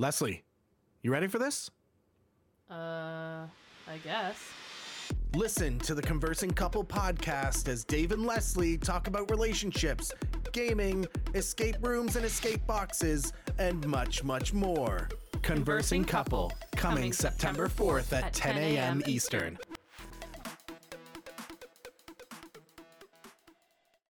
Leslie, you ready for this? Uh, I guess. Listen to the Conversing Couple podcast as Dave and Leslie talk about relationships, gaming, escape rooms and escape boxes, and much, much more. Conversing Couple, coming September 4th at 10 a.m. Eastern.